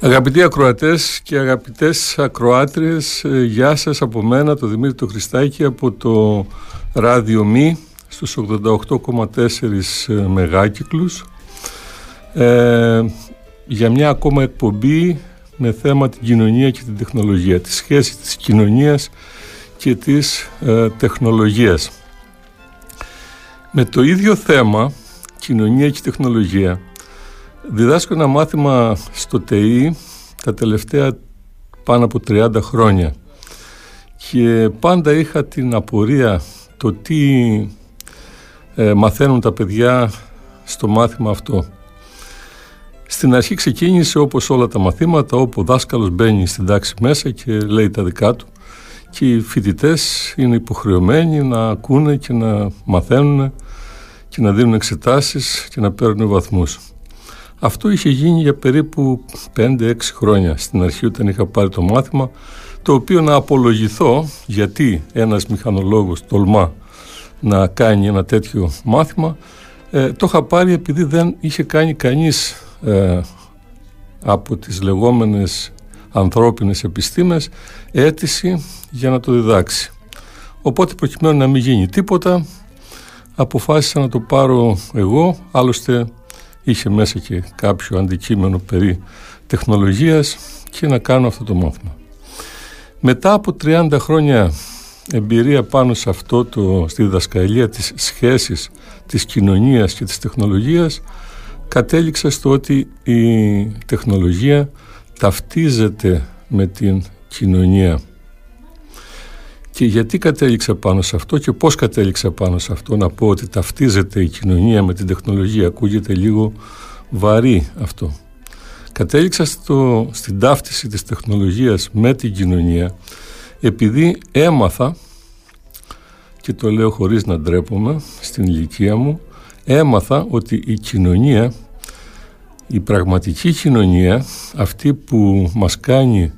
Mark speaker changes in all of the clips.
Speaker 1: Αγαπητοί ακροατές και αγαπητές ακροάτριες, ε, γεια σας από μένα, το Δημήτρη το Χριστάκη από το Ράδιο Μη στους 88,4 ε, μεγάκυκλους ε, για μια ακόμα εκπομπή με θέμα την κοινωνία και την τεχνολογία, τη σχέση της κοινωνίας και της ε, τεχνολογίας. Με το ίδιο θέμα, κοινωνία και τεχνολογία, Διδάσκω ένα μάθημα στο ΤΕΙ τα τελευταία πάνω από 30 χρόνια και πάντα είχα την απορία το τι ε, μαθαίνουν τα παιδιά στο μάθημα αυτό. Στην αρχή ξεκίνησε όπως όλα τα μαθήματα όπου ο δάσκαλος μπαίνει στην τάξη μέσα και λέει τα δικά του και οι φοιτητές είναι υποχρεωμένοι να ακούνε και να μαθαίνουν και να δίνουν εξετάσεις και να παίρνουν βαθμούς. Αυτό είχε γίνει για περίπου 5-6 χρόνια στην αρχή όταν είχα πάρει το μάθημα το οποίο να απολογηθώ γιατί ένας μηχανολόγος τολμά να κάνει ένα τέτοιο μάθημα ε, το είχα πάρει επειδή δεν είχε κάνει κανείς ε, από τις λεγόμενες ανθρώπινες επιστήμες αίτηση για να το διδάξει. Οπότε προκειμένου να μην γίνει τίποτα αποφάσισα να το πάρω εγώ, άλλωστε είχε μέσα και κάποιο αντικείμενο περί τεχνολογίας και να κάνω αυτό το μάθημα. Μετά από 30 χρόνια εμπειρία πάνω σε αυτό το, στη διδασκαλία της σχέσης της κοινωνίας και της τεχνολογίας κατέληξα στο ότι η τεχνολογία ταυτίζεται με την κοινωνία και γιατί κατέληξα πάνω σε αυτό και πώς κατέληξα πάνω σε αυτό να πω ότι ταυτίζεται η κοινωνία με την τεχνολογία. Ακούγεται λίγο βαρύ αυτό. Κατέληξα στο, στην ταύτιση της τεχνολογίας με την κοινωνία επειδή έμαθα και το λέω χωρίς να ντρέπομαι στην ηλικία μου έμαθα ότι η κοινωνία η πραγματική κοινωνία αυτή που μας κάνει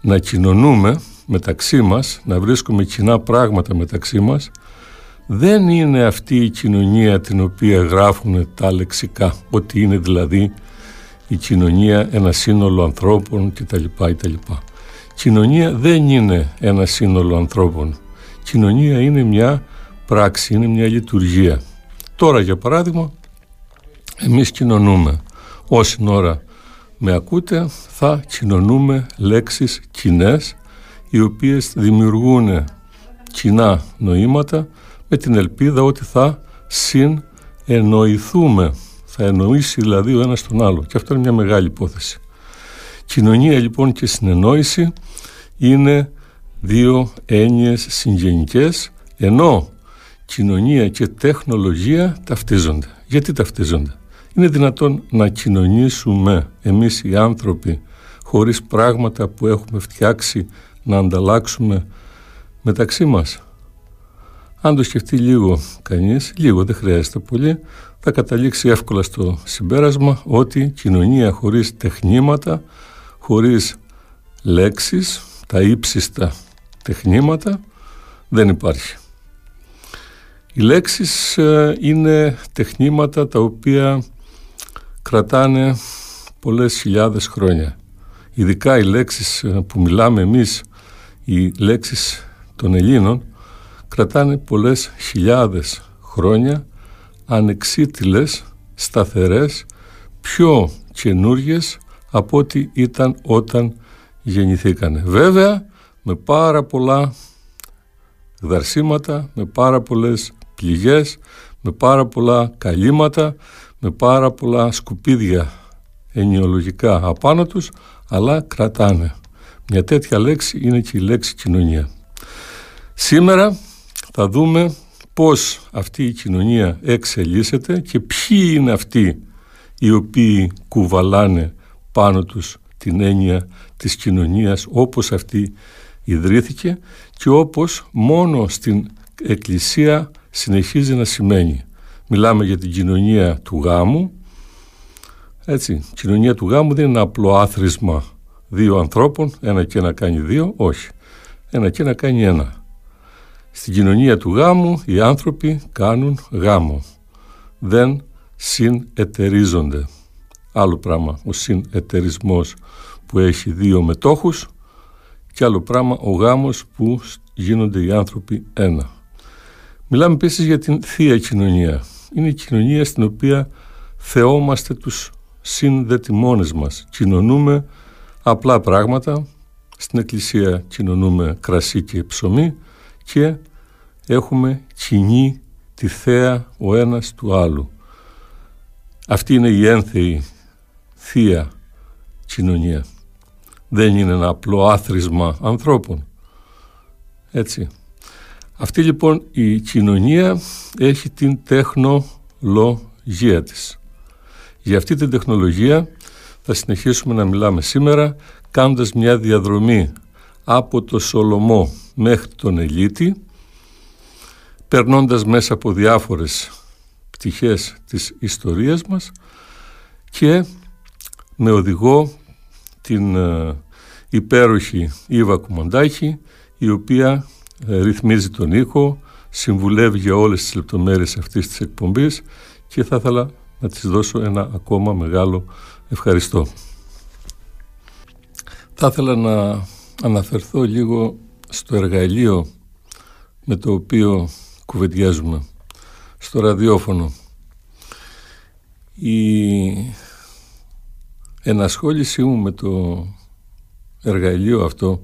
Speaker 1: να κοινωνούμε μεταξύ μας, να βρίσκουμε κοινά πράγματα μεταξύ μας, δεν είναι αυτή η κοινωνία την οποία γράφουν τα λεξικά, ότι είναι δηλαδή η κοινωνία ένα σύνολο ανθρώπων κτλ. κτλ. Κοινωνία δεν είναι ένα σύνολο ανθρώπων. Κοινωνία είναι μια πράξη, είναι μια λειτουργία. Τώρα για παράδειγμα, εμείς κοινωνούμε. Όση ώρα με ακούτε θα κοινωνούμε λέξεις κοινές οι οποίες δημιουργούν κοινά νοήματα με την ελπίδα ότι θα συνεννοηθούμε. Θα εννοήσει δηλαδή ο ένας τον άλλο. Και αυτό είναι μια μεγάλη υπόθεση. Κοινωνία λοιπόν και συνεννόηση είναι δύο έννοιες συγγενικές ενώ κοινωνία και τεχνολογία ταυτίζονται. Γιατί ταυτίζονται; Είναι δυνατόν να κοινωνήσουμε εμείς οι άνθρωποι χωρίς πράγματα που έχουμε φτιάξει να ανταλλάξουμε μεταξύ μας. Αν το σκεφτεί λίγο κανείς, λίγο δεν χρειάζεται πολύ, θα καταλήξει εύκολα στο συμπέρασμα ότι κοινωνία χωρίς τεχνήματα, χωρίς λέξεις, τα ύψιστα τεχνήματα δεν υπάρχει. Οι λέξεις ε, είναι τεχνήματα τα οποία κρατάνε πολλές χιλιάδες χρόνια. Ειδικά οι λέξεις ε, που μιλάμε εμείς οι λέξεις των Ελλήνων κρατάνε πολλές χιλιάδες χρόνια ανεξίτηλες, σταθερές, πιο καινούριε από ό,τι ήταν όταν γεννηθήκανε. Βέβαια με πάρα πολλά δαρσίματα, με πάρα πολλές πληγές, με πάρα πολλά καλύματα, με πάρα πολλά σκουπίδια ενιολογικά απάνω τους, αλλά κρατάνε. Μια τέτοια λέξη είναι και η λέξη κοινωνία. Σήμερα θα δούμε πώς αυτή η κοινωνία εξελίσσεται και ποιοι είναι αυτοί οι οποίοι κουβαλάνε πάνω τους την έννοια της κοινωνίας όπως αυτή ιδρύθηκε και όπως μόνο στην Εκκλησία συνεχίζει να σημαίνει. Μιλάμε για την κοινωνία του γάμου. Έτσι, η κοινωνία του γάμου δεν είναι ένα απλό άθροισμα δύο ανθρώπων, ένα και ένα κάνει δύο, όχι. Ένα και ένα κάνει ένα. Στην κοινωνία του γάμου οι άνθρωποι κάνουν γάμο. Δεν συνεταιρίζονται. άλλο πράγμα ο συνεταιρισμός που έχει δύο μετόχους και άλλο πράγμα ο γάμος που γίνονται οι άνθρωποι ένα. Μιλάμε επίσης για την Θεία Κοινωνία. Είναι η κοινωνία στην οποία θεόμαστε τους συνδετημόνες μας. Κοινωνούμε απλά πράγματα, στην εκκλησία κοινωνούμε κρασί και ψωμί και έχουμε κοινή τη θέα ο ένας του άλλου. Αυτή είναι η ένθεη θεία κοινωνία. Δεν είναι ένα απλό άθροισμα ανθρώπων. Έτσι. Αυτή λοιπόν η κοινωνία έχει την τεχνολογία της. Για αυτή την τεχνολογία θα συνεχίσουμε να μιλάμε σήμερα κάνοντας μια διαδρομή από το Σολομό μέχρι τον Ελίτη περνώντας μέσα από διάφορες πτυχές της ιστορίας μας και με οδηγό την ε, υπέροχη Ήβα Κουμαντάχη η οποία ε, ρυθμίζει τον ήχο, συμβουλεύει για όλες τις λεπτομέρειες αυτής της εκπομπής και θα ήθελα να της δώσω ένα ακόμα μεγάλο ευχαριστώ. Θα ήθελα να αναφερθώ λίγο στο εργαλείο με το οποίο κουβεντιάζουμε, στο ραδιόφωνο. Η ενασχόλησή μου με το εργαλείο αυτό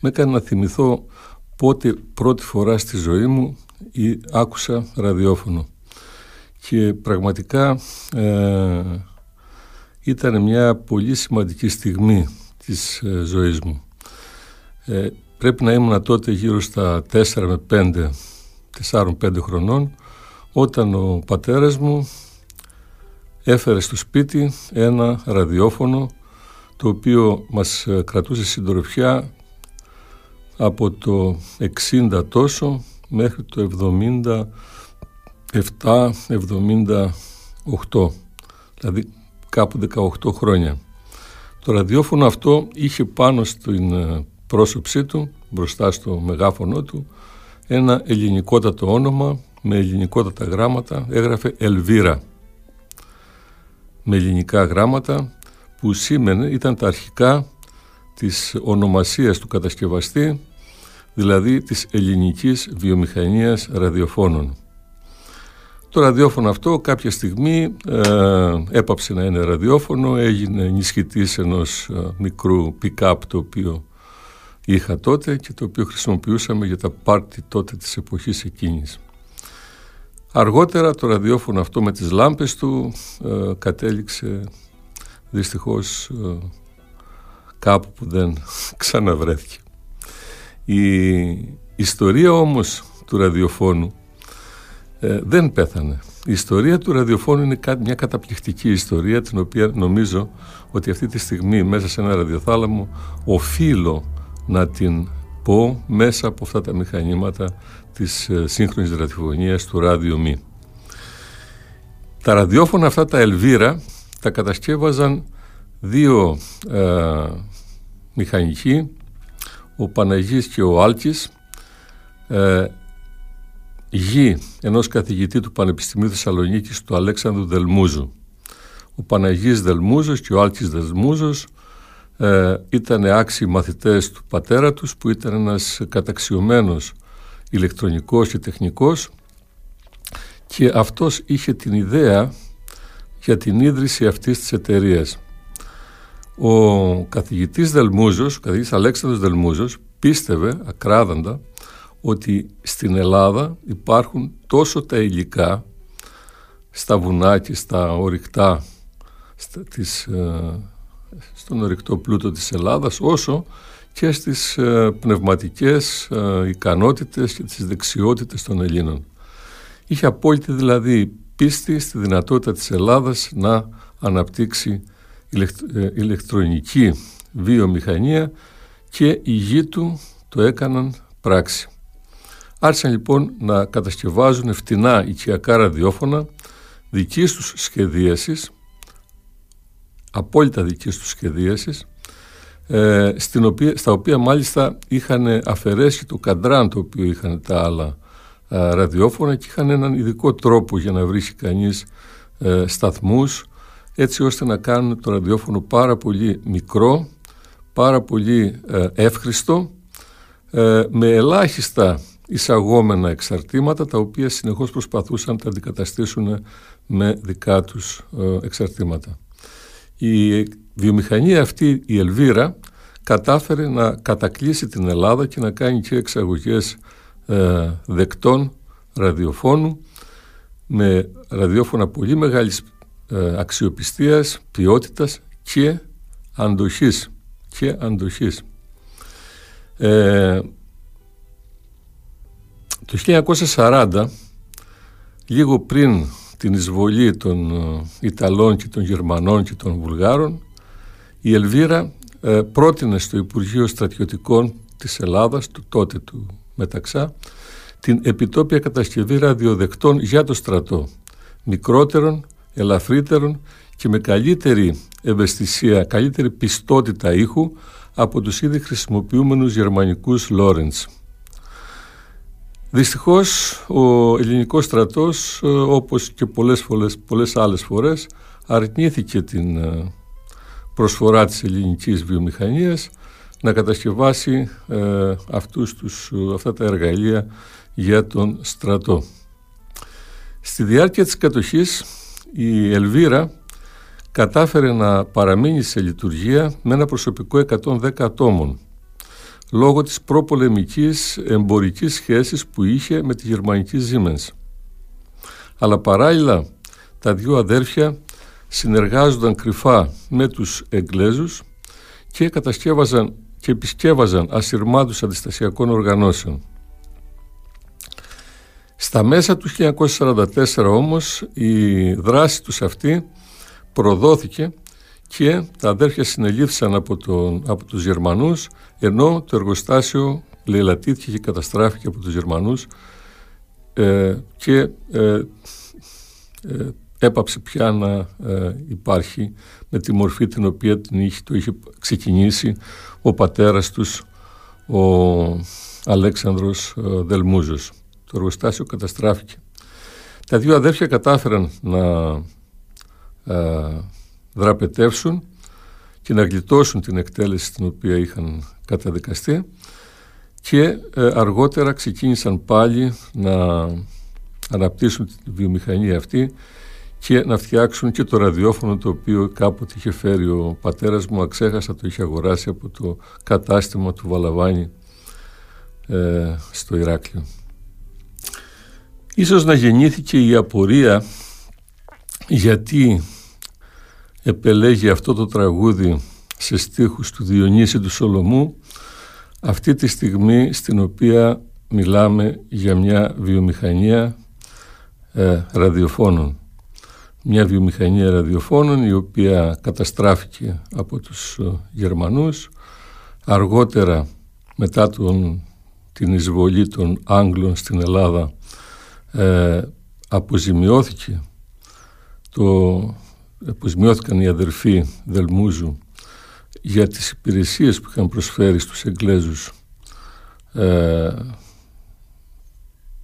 Speaker 1: με έκανε να θυμηθώ πότε πρώτη φορά στη ζωή μου άκουσα ραδιόφωνο και πραγματικά ε, ήταν μια πολύ σημαντική στιγμή της ε, ζωής μου. Ε, πρέπει να ήμουν τότε γύρω στα 4 με 5, 4-5 χρονών όταν ο πατέρας μου έφερε στο σπίτι ένα ραδιόφωνο το οποίο μας ε, κρατούσε συντροφιά από το 60 τόσο μέχρι το 77-78 δηλαδή κάπου 18 χρόνια. Το ραδιόφωνο αυτό είχε πάνω στην ε, πρόσωψή του, μπροστά στο μεγάφωνο του, ένα ελληνικότατο όνομα με ελληνικότατα γράμματα, έγραφε Ελβίρα με ελληνικά γράμματα που σήμαινε, ήταν τα αρχικά της ονομασίας του κατασκευαστή, δηλαδή της ελληνικής βιομηχανίας ραδιοφώνων. Το ραδιόφωνο αυτό κάποια στιγμή ε, έπαψε να είναι ραδιόφωνο, έγινε ενισχυτής ενός ε, μικρού pick-up το οποίο είχα τότε και το οποίο χρησιμοποιούσαμε για τα πάρτι τότε της εποχής εκείνης. Αργότερα το ραδιόφωνο αυτό με τις λάμπες του ε, κατέληξε δυστυχώς ε, κάπου που δεν ξαναβρέθηκε. Η ιστορία όμως του ραδιοφώνου ε, δεν πέθανε. Η ιστορία του ραδιοφώνου είναι μια καταπληκτική ιστορία την οποία νομίζω ότι αυτή τη στιγμή μέσα σε ένα ραδιοθάλαμο οφείλω να την πω μέσα από αυτά τα μηχανήματα της ε, σύγχρονης ραδιοφωνίας του ράδιο μη. Τα ραδιόφωνα αυτά τα Ελβίρα τα κατασκεύαζαν δύο ε, μηχανικοί, ο Παναγής και ο Άλκης, ε, γη ενός καθηγητή του Πανεπιστημίου Θεσσαλονίκης του Αλέξανδρου Δελμούζου. Ο Παναγής Δελμούζος και ο Άλκης Δελμούζος ε, ήταν άξιοι μαθητές του πατέρα τους που ήταν ένας καταξιωμένος ηλεκτρονικός και τεχνικός και αυτός είχε την ιδέα για την ίδρυση αυτής της εταιρείας. Ο καθηγητής Δελμούζος, ο καθηγητής Αλέξανδρος Δελμούζος πίστευε ακράδαντα ότι στην Ελλάδα υπάρχουν τόσο τα υλικά στα βουνά και στα ορυκτά στα, της, ε, στον ορυκτό πλούτο της Ελλάδας όσο και στις ε, πνευματικές ε, ικανότητες και τις δεξιότητες των Ελλήνων. Είχε απόλυτη δηλαδή πίστη στη δυνατότητα της Ελλάδας να αναπτύξει ηλεκτρονική βιομηχανία και οι γη του το έκαναν πράξη. Άρχισαν λοιπόν να κατασκευάζουν φτηνά οικιακά ραδιόφωνα δικής τους σχεδίασης, απόλυτα δικής τους σχεδίασης, ε, στην οποία, στα οποία μάλιστα είχαν αφαιρέσει το καντράν το οποίο είχαν τα άλλα ε, ραδιόφωνα και είχαν έναν ειδικό τρόπο για να βρίσκει κανείς ε, σταθμούς έτσι ώστε να κάνουν το ραδιόφωνο πάρα πολύ μικρό, πάρα πολύ ε, εύχριστο, ε, με ελάχιστα εισαγόμενα εξαρτήματα τα οποία συνεχώς προσπαθούσαν να τα αντικαταστήσουν με δικά τους ε, εξαρτήματα. Η βιομηχανία αυτή, η Ελβίρα, κατάφερε να κατακλείσει την Ελλάδα και να κάνει και εξαγωγές ε, δεκτών ραδιοφώνου με ραδιόφωνα πολύ μεγάλης ε, αξιοπιστίας, ποιότητας και αντοχής. Και αντοχής. Ε, το 1940, λίγο πριν την εισβολή των ε, Ιταλών και των Γερμανών και των Βουλγάρων, η Ελβίρα ε, πρότεινε στο Υπουργείο Στρατιωτικών της Ελλάδας, του τότε του Μεταξά, την επιτόπια κατασκευή ραδιοδεκτών για το στρατό, μικρότερων, ελαφρύτερων και με καλύτερη ευαισθησία, καλύτερη πιστότητα ήχου από τους ήδη χρησιμοποιούμενους γερμανικούς Λόρεντς. Δυστυχώς ο ελληνικός στρατός ε, όπως και πολλές, φορές, πολλές άλλες φορές αρνήθηκε την ε, προσφορά της ελληνικής βιομηχανίας να κατασκευάσει ε, αυτούς τους, αυτά τα εργαλεία για τον στρατό. Στη διάρκεια της κατοχής η Ελβίρα κατάφερε να παραμείνει σε λειτουργία με ένα προσωπικό 110 ατόμων λόγω της προπολεμικής εμπορικής σχέσης που είχε με τη γερμανική Siemens. Αλλά παράλληλα τα δύο αδέρφια συνεργάζονταν κρυφά με τους Εγγλέζους και κατασκεύαζαν και επισκεύαζαν ασυρμάτους αντιστασιακών οργανώσεων. Στα μέσα του 1944 όμως η δράση τους αυτή προδόθηκε και τα αδέρφια συνελήφθησαν από, τον, από τους Γερμανούς ενώ το εργοστάσιο λαιλατήθηκε και καταστράφηκε από τους Γερμανούς ε, και ε, ε, έπαψε πια να ε, υπάρχει με τη μορφή την οποία την είχε, το είχε ξεκινήσει ο πατέρας τους ο Αλέξανδρος Δελμούζος. Το εργοστάσιο καταστράφηκε. Τα δύο αδέρφια κατάφεραν να δραπετεύσουν και να γλιτώσουν την εκτέλεση την οποία είχαν καταδικαστεί και ε, αργότερα ξεκίνησαν πάλι να αναπτύσσουν τη βιομηχανία αυτή και να φτιάξουν και το ραδιόφωνο το οποίο κάποτε είχε φέρει ο πατέρας μου, αξέχασα το είχε αγοράσει από το κατάστημα του Βαλαβάνη ε, στο Ηράκλειο. Ίσως να γεννήθηκε η απορία γιατί επελέγει αυτό το τραγούδι σε στίχους του Διονύση του Σολομού αυτή τη στιγμή στην οποία μιλάμε για μια βιομηχανία ε, ραδιοφώνων. Μια βιομηχανία ραδιοφώνων η οποία καταστράφηκε από τους ε, Γερμανούς αργότερα μετά τον, την εισβολή των Άγγλων στην Ελλάδα ε, αποζημιώθηκε το αποζημιώθηκαν οι αδερφοί Δελμούζου για τις υπηρεσίες που είχαν προσφέρει στους Εγγλέζους ε,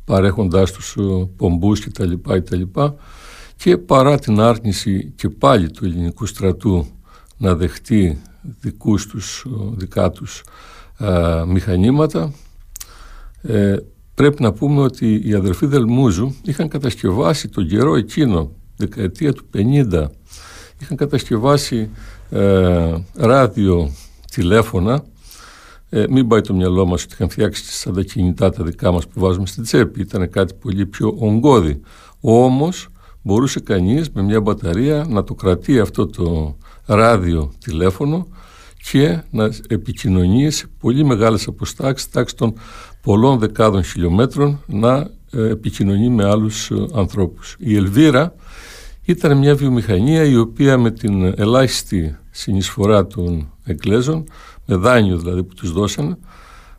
Speaker 1: παρέχοντάς τους ε, πομπούς και τα λοιπά, και τα λοιπά και παρά την άρνηση και πάλι του ελληνικού στρατού να δεχτεί δικούς τους, δικά τους ε, μηχανήματα ε, πρέπει να πούμε ότι οι αδερφοί Δελμούζου είχαν κατασκευάσει τον καιρό εκείνο δεκαετία του 50 είχαν κατασκευάσει ε, ράδιο τηλέφωνα. Ε, μην πάει το μυαλό μας ότι είχαν φτιάξει σαν τα κινητά τα δικά μας που βάζουμε στην τσέπη. Ήταν κάτι πολύ πιο ογκώδη. Όμως μπορούσε κανείς με μια μπαταρία να το κρατεί αυτό το ράδιο τηλέφωνο και να επικοινωνεί σε πολύ μεγάλες αποστάξεις τάξη των πολλών δεκάδων χιλιόμετρων να ε, επικοινωνεί με άλλους ε, ανθρώπους. Η Ελβίρα ήταν μια βιομηχανία η οποία με την ελάχιστη συνεισφορά των Εγγλέζων, με δάνειο δηλαδή που τους δώσανε,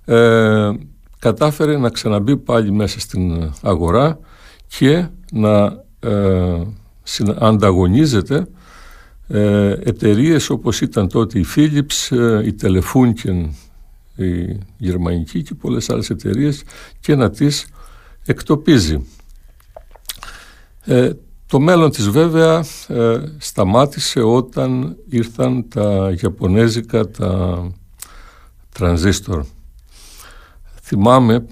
Speaker 1: ε, κατάφερε να ξαναμπεί πάλι μέσα στην αγορά και να ε, ανταγωνίζεται ε, εταιρείες όπως ήταν τότε η Philips, ε, η Telefunken, η γερμανική και πολλές άλλες εταιρείες και να τις εκτοπίζει. Ε, Το μέλλον της βέβαια ε, σταμάτησε όταν ήρθαν τα Ιαπωνέζικα, τα τρανζίστορ. Θυμάμαι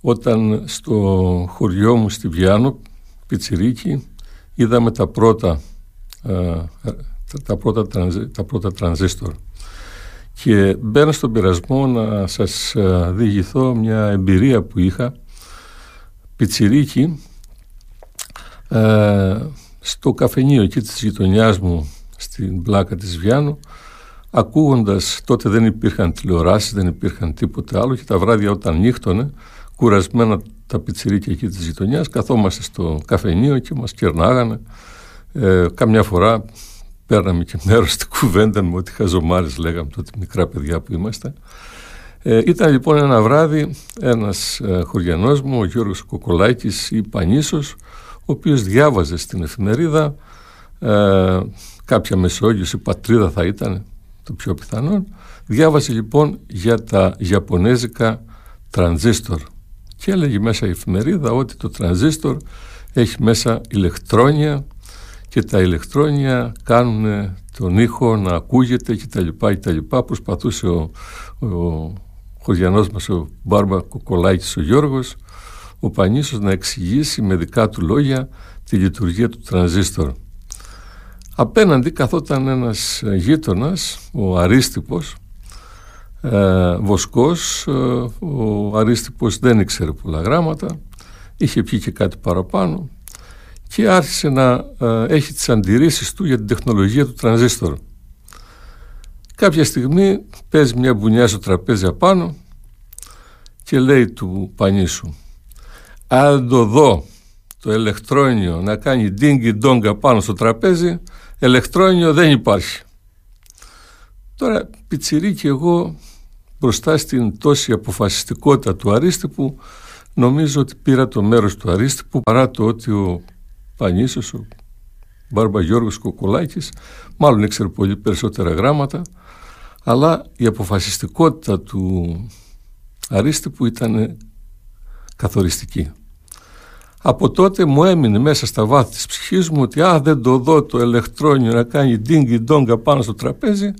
Speaker 1: όταν στο χωριό μου στη Βιάνο, Πιτσιρίκη, είδαμε τα πρώτα, ε, τα, πρώτα, τα πρώτα τρανζίστορ. Και μπαίνω στον πειρασμό να σας ε, διηγηθώ μια εμπειρία που είχα πιτσιρίκι ε, στο καφενείο εκεί της γειτονιάς μου στην πλάκα της Βιάνου ακούγοντας τότε δεν υπήρχαν τηλεοράσεις, δεν υπήρχαν τίποτα άλλο και τα βράδια όταν νύχτωνε κουρασμένα τα πιτσιρίκια εκεί της γειτονιάς, καθόμαστε στο καφενείο και μας κερνάγανε. Ε, καμιά φορά παίρναμε και μέρος στην κουβέντα με ό,τι χαζομάρες λέγαμε τότε μικρά παιδιά που είμαστε. Ε, ήταν λοιπόν ένα βράδυ ένας ε, χωριανός μου, ο Γιώργος Κοκολάκης ή Πανίσος, ο οποίος διάβαζε στην εφημερίδα ε, κάποια Μεσόγειος, η πατρίδα θα ήταν το πιο πιθανόν, διάβασε λοιπόν για τα Ιαπωνέζικα τρανζίστορ. Και έλεγε μέσα η εφημερίδα ότι το τρανζίστορ έχει μέσα ηλεκτρόνια και τα ηλεκτρόνια κάνουν τον ήχο να ακούγεται και τα λοιπά και τα λοιπά. Προσπαθούσε ο, ο χωριανός μας ο Μπάρμπα Κοκολάκης ο Γιώργος ο Πανίσος να εξηγήσει με δικά του λόγια τη λειτουργία του τρανζίστορ. Απέναντι καθόταν ένας γείτονας, ο Αρίστιπος, ε, Βοσκός, ε, ο Αρίστιπος δεν ήξερε πολλά γράμματα, είχε πει και κάτι παραπάνω και άρχισε να ε, έχει τις αντιρρήσεις του για την τεχνολογία του τρανζίστορ. Κάποια στιγμή παίζει μια μπουνιά στο τραπέζι απάνω και λέει του Πανίσου αν το δω το ηλεκτρόνιο να κάνει ντίνγκι ντόγκα πάνω στο τραπέζι ηλεκτρόνιο δεν υπάρχει. Τώρα πιτσιρί και εγώ μπροστά στην τόση αποφασιστικότητα του Αρίστηπου νομίζω ότι πήρα το μέρος του Αρίστηπου παρά το ότι ο Πανίσος, ο Μπάρμπα Γιώργος Κοκολάκης μάλλον ήξερε πολύ περισσότερα γράμματα αλλά η αποφασιστικότητα του Αρίστηπου ήταν καθοριστική. Από τότε μου έμεινε μέσα στα βάθη της ψυχής μου ότι α, δεν το δω το ηλεκτρόνιο να κάνει ντίνγκι ντόγκα πάνω στο τραπέζι,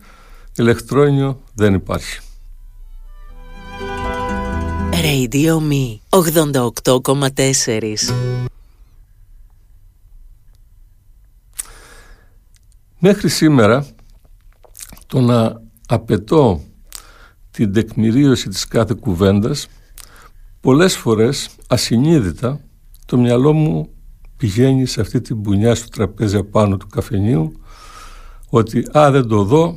Speaker 1: ηλεκτρόνιο δεν υπάρχει.
Speaker 2: Radio Me 88,4
Speaker 1: Μέχρι σήμερα το να απαιτώ την τεκμηρίωση της κάθε κουβέντας πολλές φορές ασυνείδητα το μυαλό μου πηγαίνει σε αυτή την μπουνιά στο τραπέζι απάνω του καφενείου ότι «Α, δεν το δω,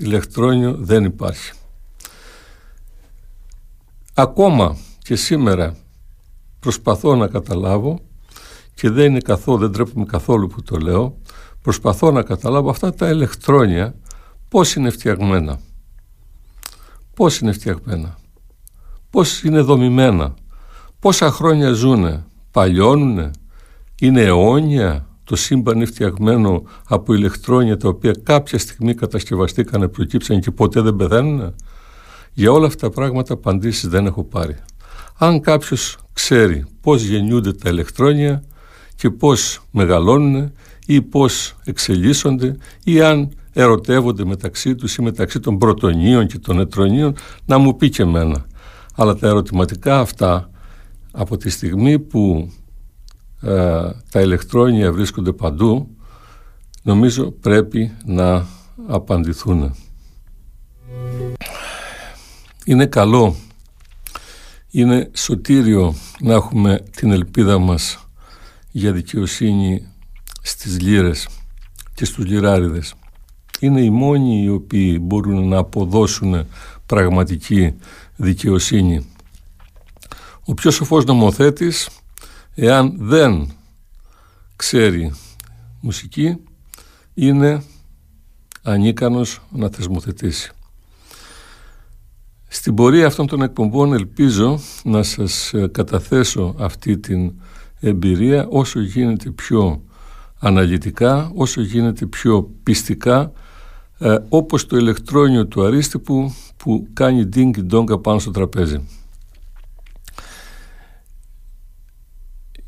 Speaker 1: ηλεκτρόνιο δεν υπάρχει». Ακόμα και σήμερα προσπαθώ να καταλάβω και δεν είναι καθόλου, δεν τρέπουμε καθόλου που το λέω, προσπαθώ να καταλάβω αυτά τα ηλεκτρόνια πώς είναι φτιαγμένα. Πώς είναι φτιαγμένα. Πώς είναι δομημένα. Πόσα χρόνια ζουνε. Παλιώνουνε. Είναι αιώνια. Το σύμπαν είναι φτιαγμένο από ηλεκτρόνια τα οποία κάποια στιγμή κατασκευαστήκανε, προκύψαν και ποτέ δεν πεθαίνουν. Για όλα αυτά τα πράγματα απαντήσεις δεν έχω πάρει. Αν κάποιος ξέρει πώς γεννιούνται τα ηλεκτρόνια και πώς μεγαλώνουν ή πώς εξελίσσονται ή αν ερωτεύονται μεταξύ τους ή μεταξύ των πρωτονίων και των ετρονίων να μου πει και εμένα. Αλλά τα ερωτηματικά αυτά από τη στιγμή που ε, τα ηλεκτρόνια βρίσκονται παντού νομίζω πρέπει να απαντηθούν. Είναι καλό, είναι σωτήριο να έχουμε την ελπίδα μας για δικαιοσύνη στις λύρες και στους λιράριδες. Είναι οι μόνοι οι οποίοι μπορούν να αποδώσουν πραγματική δικαιοσύνη. Ο πιο σοφός νομοθέτης, εάν δεν ξέρει μουσική, είναι ανίκανος να θεσμοθετήσει. Στην πορεία αυτών των εκπομπών ελπίζω να σας καταθέσω αυτή την εμπειρία όσο γίνεται πιο αναλυτικά, όσο γίνεται πιο πιστικά, ε, όπως το ηλεκτρόνιο του αρίστηπου που κάνει ντίνγκ ντόγκα πάνω στο τραπέζι.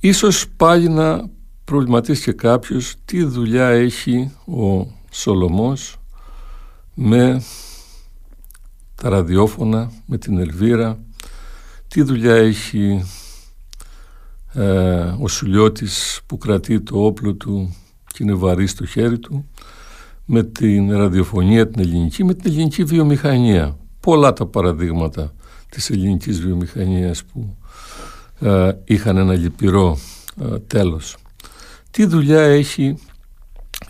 Speaker 1: Ίσως πάλι να προβληματίστηκε κάποιος τι δουλειά έχει ο Σολομός με τα ραδιόφωνα, με την Ελβίρα, τι δουλειά έχει ε, ο Σουλιώτης που κρατεί το όπλο του και είναι βαρύ στο χέρι του, με την ραδιοφωνία την ελληνική, με την ελληνική βιομηχανία. Πολλά τα παραδείγματα της ελληνικής βιομηχανίας που ε, είχαν ένα λυπηρό ε, τέλος. Τι δουλειά έχει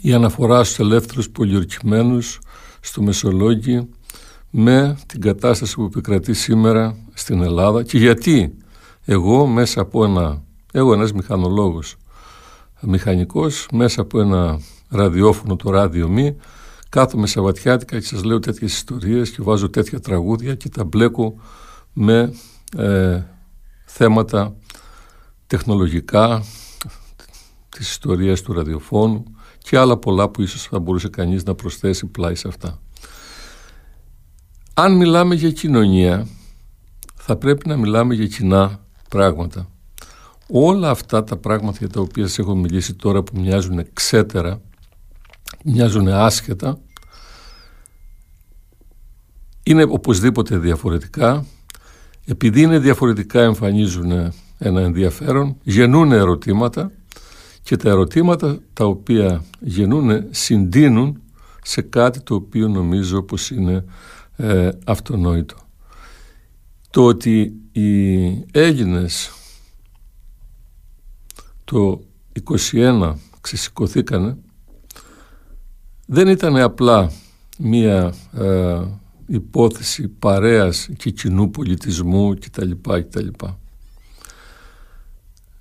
Speaker 1: η αναφορά στους ελεύθερους πολιορκημένους στο Μεσολόγγι με την κατάσταση που επικρατεί σήμερα στην Ελλάδα και γιατί εγώ μέσα από ένα, εγώ ένας μηχανολόγος, μηχανικός, μέσα από ένα ραδιόφωνο, το ράδιο μη, κάθομαι Σαββατιάτικα και σας λέω τέτοιες ιστορίες και βάζω τέτοια τραγούδια και τα μπλέκω με ε, θέματα τεχνολογικά της ιστορίας του ραδιοφώνου και άλλα πολλά που ίσως θα μπορούσε κανείς να προσθέσει πλάι σε αυτά. Αν μιλάμε για κοινωνία θα πρέπει να μιλάμε για κοινά πράγματα. Όλα αυτά τα πράγματα για τα οποία σας έχω μιλήσει τώρα που μοιάζουν ξέτερα, μοιάζουν άσχετα, είναι οπωσδήποτε διαφορετικά. Επειδή είναι διαφορετικά εμφανίζουν ένα ενδιαφέρον, γεννούν ερωτήματα και τα ερωτήματα τα οποία γεννούν συντείνουν σε κάτι το οποίο νομίζω πως είναι ε, αυτονόητο. Το ότι οι Έλληνες το 21 ξεσηκωθήκανε δεν ήταν απλά μία ε, υπόθεση παρέας και κοινού πολιτισμού κτλ. κτλ.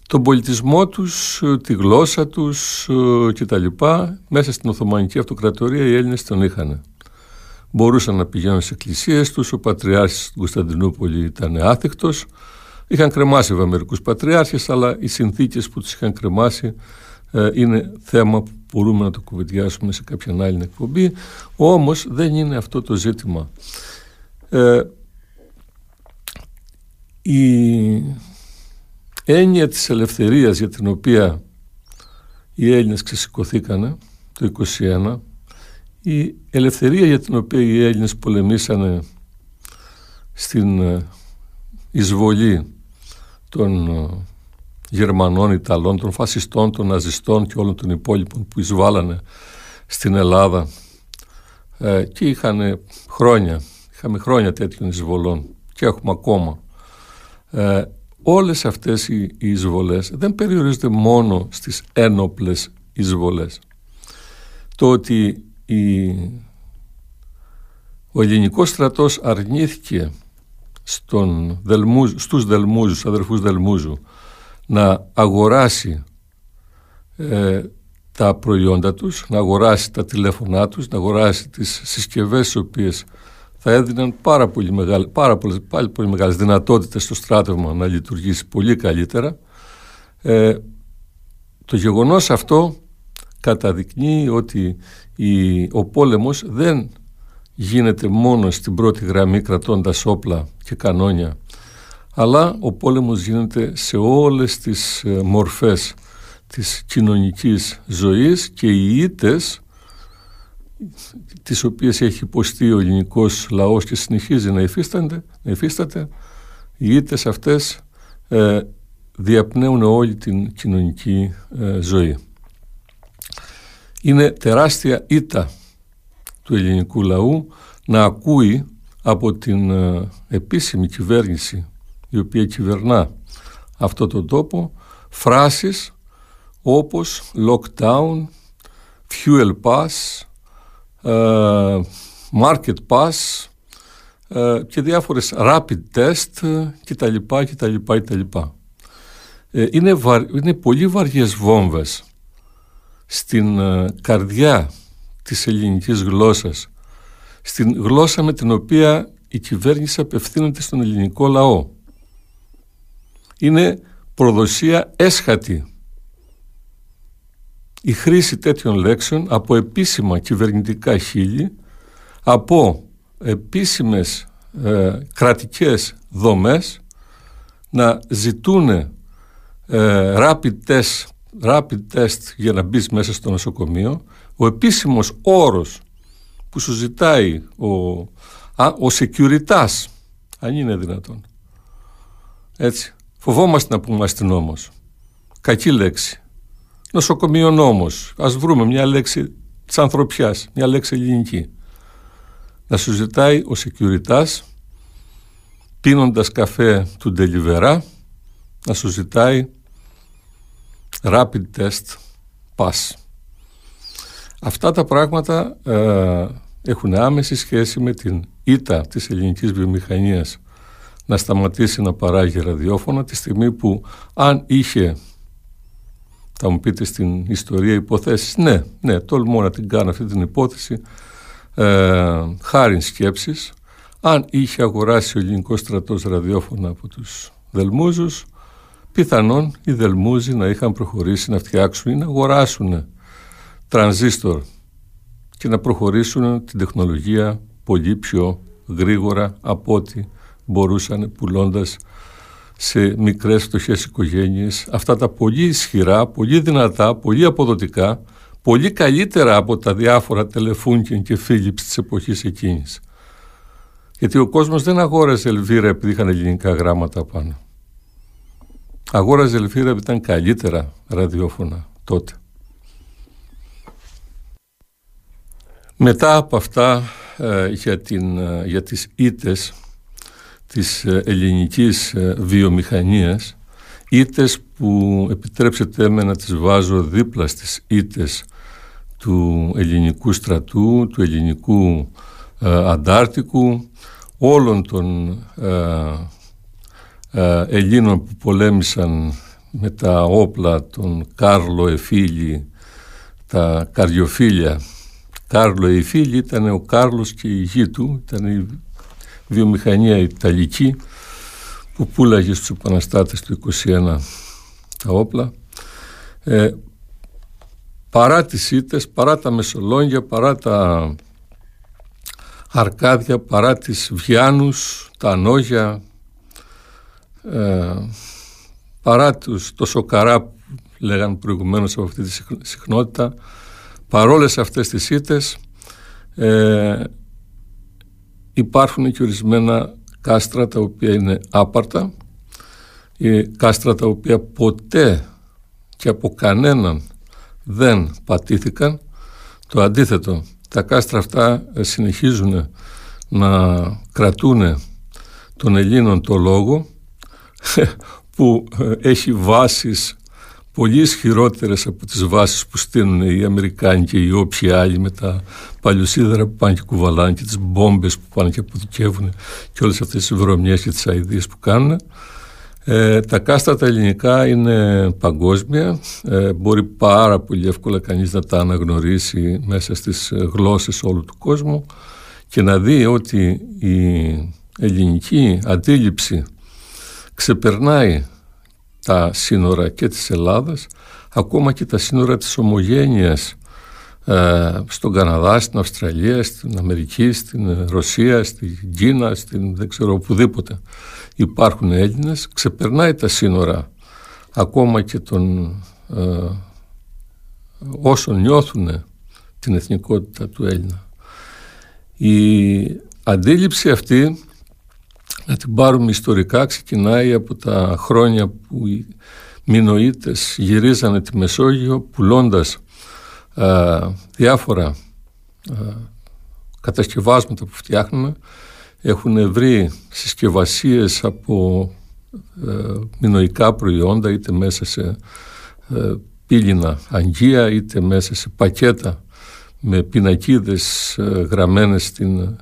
Speaker 1: Τον πολιτισμό τους, τη γλώσσα τους ε, κτλ. Μέσα στην Οθωμανική Αυτοκρατορία οι Έλληνες τον είχαν. Μπορούσαν να πηγαίνουν σε εκκλησίες τους, ο Πατριάρχης του Κωνσταντινούπολη ήταν άθικτος, είχαν κρεμάσει βέβαια μερικούς πατριάρχες, αλλά οι συνθήκες που τους είχαν κρεμάσει ε, είναι θέμα που μπορούμε να το κουβεντιάσουμε σε κάποια άλλη εκπομπή, όμως δεν είναι αυτό το ζήτημα. Ε, η έννοια της ελευθερίας για την οποία οι Έλληνες ξεσηκωθήκανε το 1921 η ελευθερία για την οποία οι Έλληνες πολεμήσανε στην ε, εισβολή των ε, Γερμανών, Ιταλών, των φασιστών, των ναζιστών και όλων των υπόλοιπων που εισβάλλανε στην Ελλάδα ε, και είχαν χρόνια, είχαμε χρόνια τέτοιων εισβολών και έχουμε ακόμα. Ε, όλες αυτές οι, οι εισβολές δεν περιορίζονται μόνο στις ένοπλες εισβολές. Το ότι η, ο ελληνικός στρατός αρνήθηκε στον Δελμούζ, στους Δελμούζους, αδερφούς Δελμούζου να αγοράσει ε, τα προϊόντα τους, να αγοράσει τα τηλέφωνά τους, να αγοράσει τις συσκευές τις οποίες θα έδιναν πάρα πολύ, μεγάλη, πάρα πολύ, πάρα πολύ μεγάλες δυνατότητες στο στράτευμα να λειτουργήσει πολύ καλύτερα. Ε, το γεγονός αυτό καταδεικνύει ότι η, ο πόλεμος δεν γίνεται μόνο στην πρώτη γραμμή κρατώντας όπλα και κανόνια αλλά ο πόλεμος γίνεται σε όλες τις ε, μορφές της κοινωνικής ζωής και οι ήτες τις οποίες έχει υποστεί ο ελληνικός λαός και συνεχίζει να υφίσταται, να υφίσταται οι ήτες αυτές ε, διαπνέουν όλη την κοινωνική ε, ζωή. Είναι τεράστια ήττα του ελληνικού λαού να ακούει από την ε, επίσημη κυβέρνηση η οποία κυβερνά αυτό τον τόπο φράσεις όπως lockdown, fuel pass, ε, market pass ε, και διάφορες rapid test κτλ. κτλ, κτλ. Είναι, είναι πολύ βαριές βόμβες στην καρδιά της ελληνικής γλώσσας, στην γλώσσα με την οποία η κυβέρνηση απευθύνεται στον ελληνικό λαό. Είναι προδοσία έσχατη η χρήση τέτοιων λέξεων από επίσημα κυβερνητικά χείλη, από επίσημες ε, κρατικές δομές να ζητούν ε, rapid test rapid test για να μπεις μέσα στο νοσοκομείο, ο επίσημος όρος που σου ζητάει ο, α, ο securitas, αν είναι δυνατόν. Έτσι. Φοβόμαστε να πούμε αστυνόμος. Κακή λέξη. Νοσοκομείο νόμος. Ας βρούμε μια λέξη της ανθρωπιάς, μια λέξη ελληνική. Να σου ζητάει ο securitas, πίνοντας καφέ του Ντελιβερά, να σου ζητάει rapid test pass. Αυτά τα πράγματα ε, έχουν άμεση σχέση με την ήττα της ελληνικής βιομηχανίας να σταματήσει να παράγει ραδιόφωνα τη στιγμή που αν είχε θα μου πείτε στην ιστορία υποθέσεις ναι, ναι, τολμώ να την κάνω αυτή την υπόθεση ε, χάρη σκέψης αν είχε αγοράσει ο ελληνικός στρατός ραδιόφωνα από τους Δελμούζους πιθανόν οι Δελμούζοι να είχαν προχωρήσει να φτιάξουν ή να αγοράσουν τρανζίστορ και να προχωρήσουν την τεχνολογία πολύ πιο γρήγορα από ό,τι μπορούσαν πουλώντας σε μικρές φτωχές οικογένειες αυτά τα πολύ ισχυρά, πολύ δυνατά, πολύ αποδοτικά πολύ καλύτερα από τα διάφορα τελεφούνκεν και Φίλιπς της εποχής εκείνης. Γιατί ο κόσμος δεν αγόραζε Ελβίρα επειδή είχαν ελληνικά γράμματα πάνω. Αγόραζε Ελβίρα επειδή ήταν καλύτερα ραδιόφωνα τότε. Μετά από αυτά ε, για, την, ε, για τις ήτες της ε, ελληνικής βιομηχανίας ήτες που επιτρέψετε με να τις βάζω δίπλα στις ήτες του ελληνικού στρατού, του ελληνικού αντάρτικου, όλων των Ελλήνων που πολέμησαν με τα όπλα των Κάρλο Εφίλη, τα καρδιοφίλια Κάρλο οι φίλοι ήταν ο Κάρλος και η γη του, ήταν η βιομηχανία Ιταλική που πουλάγε στους επαναστάτες του 21 τα όπλα. Ε, παρά τις ήττες, παρά τα Μεσολόγγια, παρά τα Αρκάδια, παρά τις Βιάνους, τα Ανόγια, ε, παρά τους, το Σοκαρά που λέγαν προηγουμένως από αυτή τη συχνότητα, παρόλες αυτές τις ήττες ε, υπάρχουν και ορισμένα κάστρα τα οποία είναι άπαρτα. Οι κάστρα τα οποία ποτέ και από κανέναν δεν πατήθηκαν. Το αντίθετο τα κάστρα αυτά συνεχίζουν να κρατούν τον Ελλήνων το λόγο που έχει βάσεις πολύ ισχυρότερες από τις βάσεις που στείλουν οι Αμερικάνοι και οι όποιοι άλλοι με τα παλιοσίδερα που πάνε και κουβαλάνε και τις μπόμπες που πάνε και αποδικεύουν και όλες αυτές τις βρωμιές και τις αηδίες που κάνουν. Ε, τα κάστρα τα ελληνικά είναι παγκόσμια, ε, μπορεί πάρα πολύ εύκολα κανείς να τα αναγνωρίσει μέσα στις γλώσσες όλου του κόσμου και να δει ότι η ελληνική αντίληψη ξεπερνάει τα σύνορα και της Ελλάδας ακόμα και τα σύνορα της ομογένειας ε, στον Καναδά, στην Αυστραλία, στην Αμερική, στην Ρωσία, στην Κίνα, στην δεν ξέρω οπουδήποτε υπάρχουν Έλληνες ξεπερνάει τα σύνορα ακόμα και των ε, όσων νιώθουν την εθνικότητα του Έλληνα. Η αντίληψη αυτή να την πάρουμε ιστορικά ξεκινάει από τα χρόνια που οι Μινοίτες γυρίζανε τη Μεσόγειο πουλώντας α, διάφορα α, κατασκευάσματα που φτιάχνουμε. Έχουν βρει συσκευασίες από ε, μινοϊκά προϊόντα είτε μέσα σε ε, πύληνα αγγεία είτε μέσα σε πακέτα με πινακίδες ε, γραμμένες στην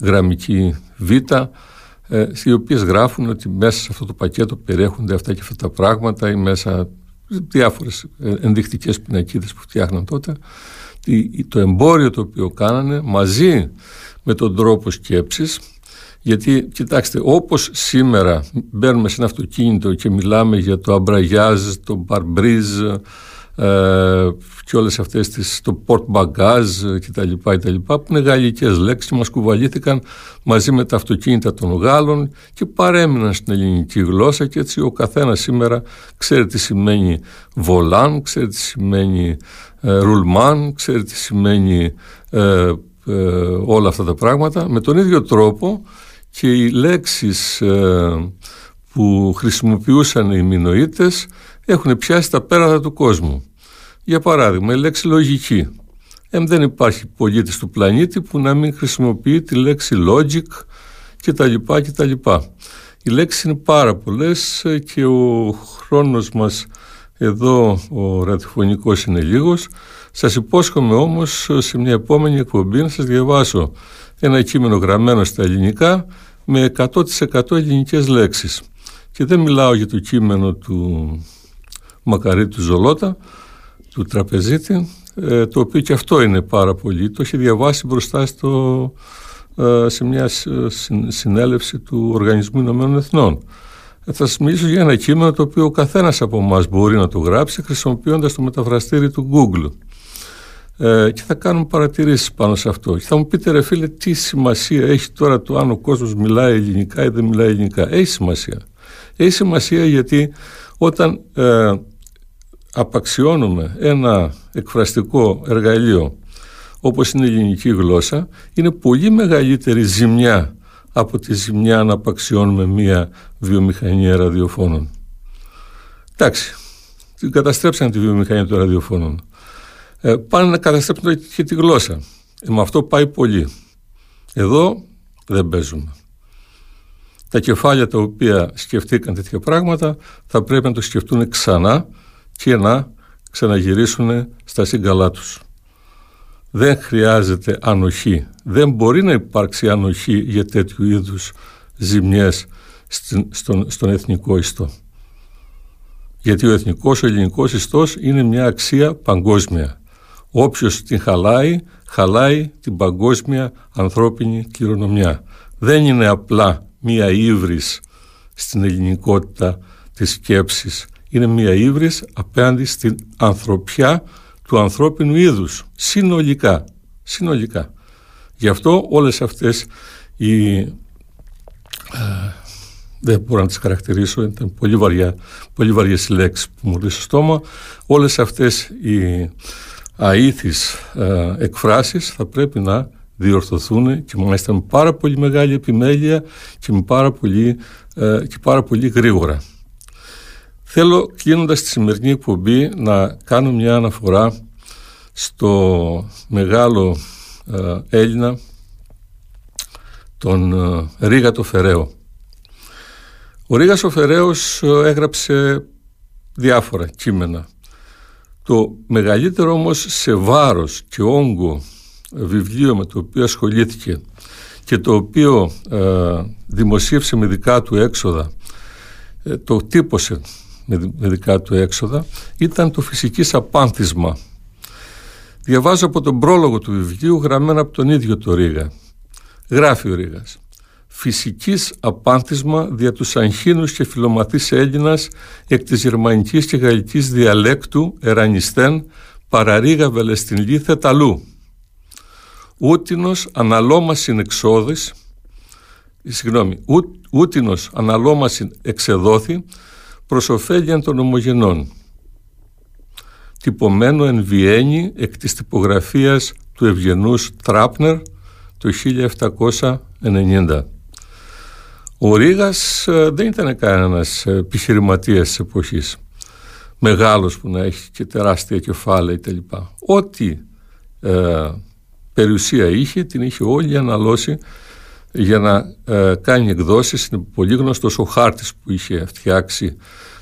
Speaker 1: γραμμική β ε, οι οποίες γράφουν ότι μέσα σε αυτό το πακέτο περιέχονται αυτά και αυτά τα πράγματα ή μέσα διάφορες ε, ενδεικτικές πινακίδες που φτιάχναν τότε το εμπόριο το οποίο κάνανε μαζί με τον τρόπο σκέψης γιατί κοιτάξτε όπως σήμερα μπαίνουμε σε ένα αυτοκίνητο και μιλάμε για το αμπραγιάζ, το μπαρμπρίζ ε, και όλες αυτές τις, το port bagage και τα λοιπά, και τα λοιπά που είναι γαλλικές λέξεις μας κουβαλήθηκαν μαζί με τα αυτοκίνητα των Γάλλων και παρέμειναν στην ελληνική γλώσσα και έτσι ο καθένας σήμερα ξέρει τι σημαίνει βολάν, ξέρει τι σημαίνει ε, ρουλμάν, ξέρει τι σημαίνει ε, ε, όλα αυτά τα πράγματα με τον ίδιο τρόπο και οι λέξεις ε, που χρησιμοποιούσαν οι μηνοίτες έχουν πιάσει τα πέρατα του κόσμου. Για παράδειγμα, η λέξη λογική. Ε, δεν υπάρχει πολίτης του πλανήτη που να μην χρησιμοποιεί τη λέξη logic και τα λοιπά και τα λοιπά. Οι λέξεις είναι πάρα πολλές και ο χρόνος μας εδώ ο ραδιοφωνικός είναι λίγος. Σας υπόσχομαι όμως σε μια επόμενη εκπομπή να σας διαβάσω ένα κείμενο γραμμένο στα ελληνικά με 100% ελληνικές λέξεις. Και δεν μιλάω για το κείμενο του Μακαρίτου Ζολότα, του τραπεζίτη, ε, το οποίο και αυτό είναι πάρα πολύ. Το έχει διαβάσει μπροστά στο, ε, σε μια συνέλευση του Οργανισμού Ηνωμένων Εθνών. Ε, θα σας μιλήσω για ένα κείμενο το οποίο ο καθένας από εμά μπορεί να το γράψει χρησιμοποιώντας το μεταφραστήρι του Google. Ε, και θα κάνουμε παρατηρήσεις πάνω σε αυτό. Και θα μου πείτε ρε φίλε τι σημασία έχει τώρα το αν ο κόσμος μιλάει ελληνικά ή δεν μιλάει ελληνικά. Έχει σημασία. Έχει σημασία γιατί όταν ε, απαξιώνουμε ένα εκφραστικό εργαλείο όπως είναι η ελληνική γλώσσα είναι πολύ μεγαλύτερη ζημιά από τη ζημιά να απαξιώνουμε μία βιομηχανία ραδιοφώνων. Εντάξει, την καταστρέψαν τη βιομηχανία των ραδιοφώνων. Ε, πάνε να καταστρέψουν και τη γλώσσα. Ε, με αυτό πάει πολύ. Εδώ δεν παίζουμε. Τα κεφάλια τα οποία σκεφτήκαν τέτοια πράγματα θα πρέπει να το σκεφτούν ξανά και να ξαναγυρίσουν στα σύγκαλά τους. Δεν χρειάζεται ανοχή. Δεν μπορεί να υπάρξει ανοχή για τέτοιου είδους ζημιές στον, στον εθνικό ιστό. Γιατί ο εθνικός, ο ελληνικός ιστός είναι μια αξία παγκόσμια. Όποιος την χαλάει, χαλάει την παγκόσμια ανθρώπινη κληρονομιά. Δεν είναι απλά μία ύβρις στην ελληνικότητα της σκέψης είναι μια ύβρις απέναντι στην ανθρωπιά του ανθρώπινου είδους, συνολικά. συνολικά. Γι' αυτό όλες αυτές οι... Ε, δεν μπορώ να τις χαρακτηρίσω, ήταν πολύ, βαριά, πολύ βαριές λέξεις που μου ήρθε στο στόμα. Όλες αυτές οι αήθεις ε, εκφράσεις θα πρέπει να διορθωθούν και μάλιστα με πάρα πολύ μεγάλη επιμέλεια και, με πάρα πολύ, ε, και πάρα πολύ γρήγορα. Θέλω κλείνοντας τη σημερινή εκπομπή να κάνω μια αναφορά στο μεγάλο ε, Έλληνα τον ε, Ρίγα το Φεραίο. Ο Ρίγας ο Φεραίος ε, έγραψε διάφορα κείμενα. Το μεγαλύτερο όμως σε βάρος και όγκο βιβλίο με το οποίο ασχολήθηκε και το οποίο δημοσίευσε με δικά του έξοδα το τύπωσε με δικά του έξοδα ήταν το φυσικής απάνθισμα. Διαβάζω από τον πρόλογο του βιβλίου γραμμένα από τον ίδιο το Ρίγα. Γράφει ο Ρίγας. Φυσικής απάνθισμα δια τους αγχήνους και φιλομαθής Έλληνας εκ της γερμανικής και γαλλικής διαλέκτου ερανιστέν παραρίγα βελεστινλή θεταλού. Ούτινος αναλόμασιν εξόδης συγγνώμη, ούτινος αναλόμασιν εξεδόθη προς ωφέλιαν των ομογενών. Τυπωμένο εν Βιέννη εκ της τυπογραφίας του Ευγενούς Τράπνερ το 1790. Ο Ρήγας ε, δεν ήταν κανένας επιχειρηματίας της εποχής, μεγάλος που να έχει και τεράστια κεφάλαια κτλ. Ό,τι ε, περιουσία είχε, την είχε όλη αναλώσει για να ε, κάνει εκδόσεις. Είναι πολύ γνωστός ο χάρτης που είχε φτιάξει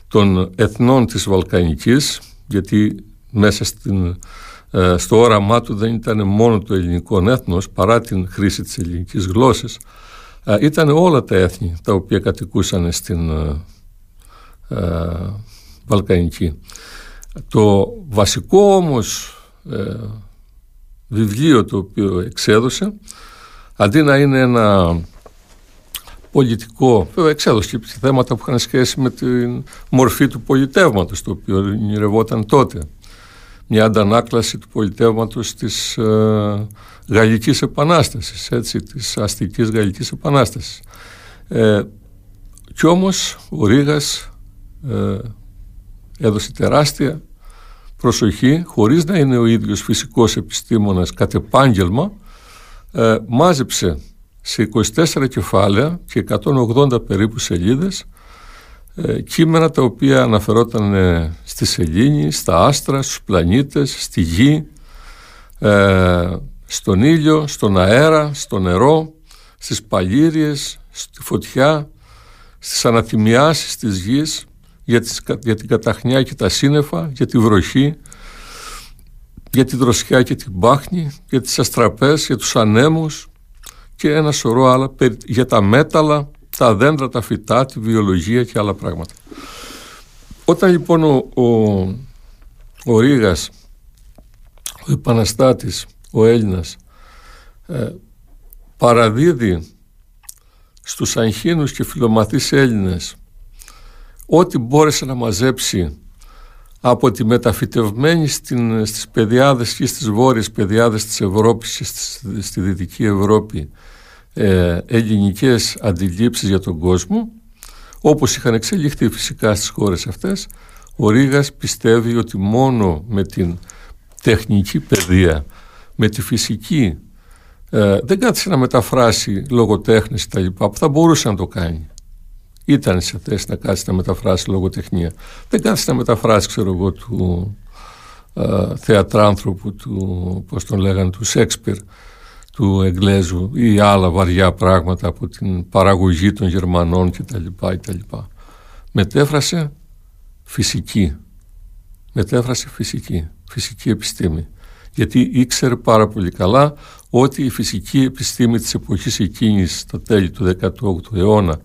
Speaker 1: των εθνών της Βαλκανικής γιατί μέσα στην, ε, στο όραμά του δεν ήταν μόνο το ελληνικό έθνος παρά την χρήση της ελληνικής γλώσσας ε, ήταν όλα τα έθνη τα οποία κατοικούσαν στην Βαλκανική. Το βασικό όμως βιβλίο το οποίο εξέδωσε αντί να είναι ένα πολιτικό, βέβαια εξέδωσε και θέματα που είχαν σχέση με τη μορφή του πολιτεύματος το οποίο ονειρευόταν τότε. μια αντανάκλαση του πολιτεύματος της ε, Γαλλικής Επανάστασης, έτσι, της αστικής Γαλλικής Επανάστασης. Ε, κι όμως ο Ρήγας ε, έδωσε τεράστια προσοχή, χωρίς να είναι ο ίδιος φυσικός επιστήμονας κατ' επάγγελμα, ε, μάζεψε σε 24 κεφάλαια και 180 περίπου σελίδες ε, κείμενα τα οποία αναφερόταν ε, στη σελήνη, στα άστρα, στους πλανήτες, στη γη, ε, στον ήλιο, στον αέρα, στο νερό, στις παλήριες, στη φωτιά, στις ανατιμιάσεις της γης, για, τις, για την καταχνιά και τα σύννεφα, για τη βροχή, για τη δροσιά και την πάχνη, για τις αστραπές, για τους ανέμους και ένα σωρό άλλα για τα μέταλλα, τα δέντρα, τα φυτά, τη βιολογία και άλλα πράγματα. Όταν λοιπόν ο, ο, ο Ρήγας, ο επαναστάτης, ο Έλληνας, ε, παραδίδει στους αγχήνους και φιλομαθείς Έλληνες ό,τι μπόρεσε να μαζέψει από τη μεταφυτευμένη στην, στις παιδιάδες και στις βόρειες παιδιάδες της Ευρώπης και στη, στη Δυτική Ευρώπη ε, ελληνικές αντιλήψεις για τον κόσμο όπως είχαν εξελιχθεί φυσικά στις χώρες αυτές ο Ρήγας πιστεύει ότι μόνο με την τεχνική παιδεία με τη φυσική ε, δεν κάθισε να μεταφράσει λογοτέχνες και τα λοιπά που θα μπορούσε να το κάνει ήταν σε θέση να κάτσει να μεταφράσει λογοτεχνία δεν κάθισε να μεταφράσει ξέρω εγώ του ε, θεατράνθρωπου του πώς τον λέγανε του Σέξπιρ του Εγγλέζου ή άλλα βαριά πράγματα από την παραγωγή των Γερμανών κτλ. λοιπά Μετέφρασε φυσική. Μετέφρασε φυσική. Φυσική επιστήμη. Γιατί ήξερε πάρα πολύ καλά ότι η φυσική επιστήμη της εποχής εκείνης, το τέλη του 18ου αιώνα,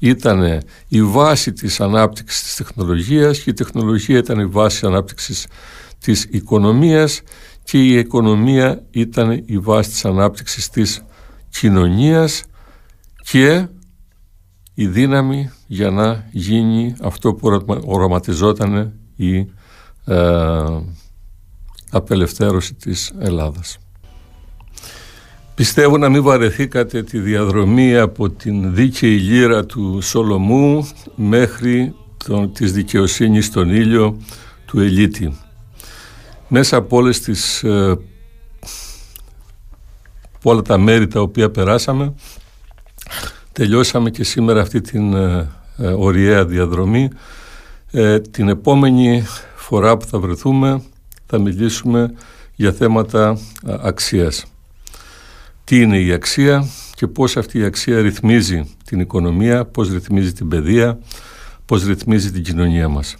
Speaker 1: ήταν η βάση της ανάπτυξης της τεχνολογίας και η τεχνολογία ήταν η βάση ανάπτυξης της οικονομίας και η οικονομία ήταν η βάση της ανάπτυξης της κοινωνίας και η δύναμη για να γίνει αυτό που οραματιζόταν η ε, απελευθέρωση της Ελλάδας. Πιστεύω να μην βαρεθήκατε τη διαδρομή από την δίκαιη λύρα του Σολομού μέχρι τον, της δικαιοσύνης στον ήλιο του Ελίτη. Μέσα από όλες τις ε, όλα τα μέρη τα οποία περάσαμε τελειώσαμε και σήμερα αυτή την ε, ε, ωριαία διαδρομή. Την επόμενη φορά που θα βρεθούμε θα μιλήσουμε για θέματα αξίας τι είναι η αξία και πώς αυτή η αξία ρυθμίζει την οικονομία πώς ρυθμίζει την παιδεία πώς ρυθμίζει την κοινωνία μας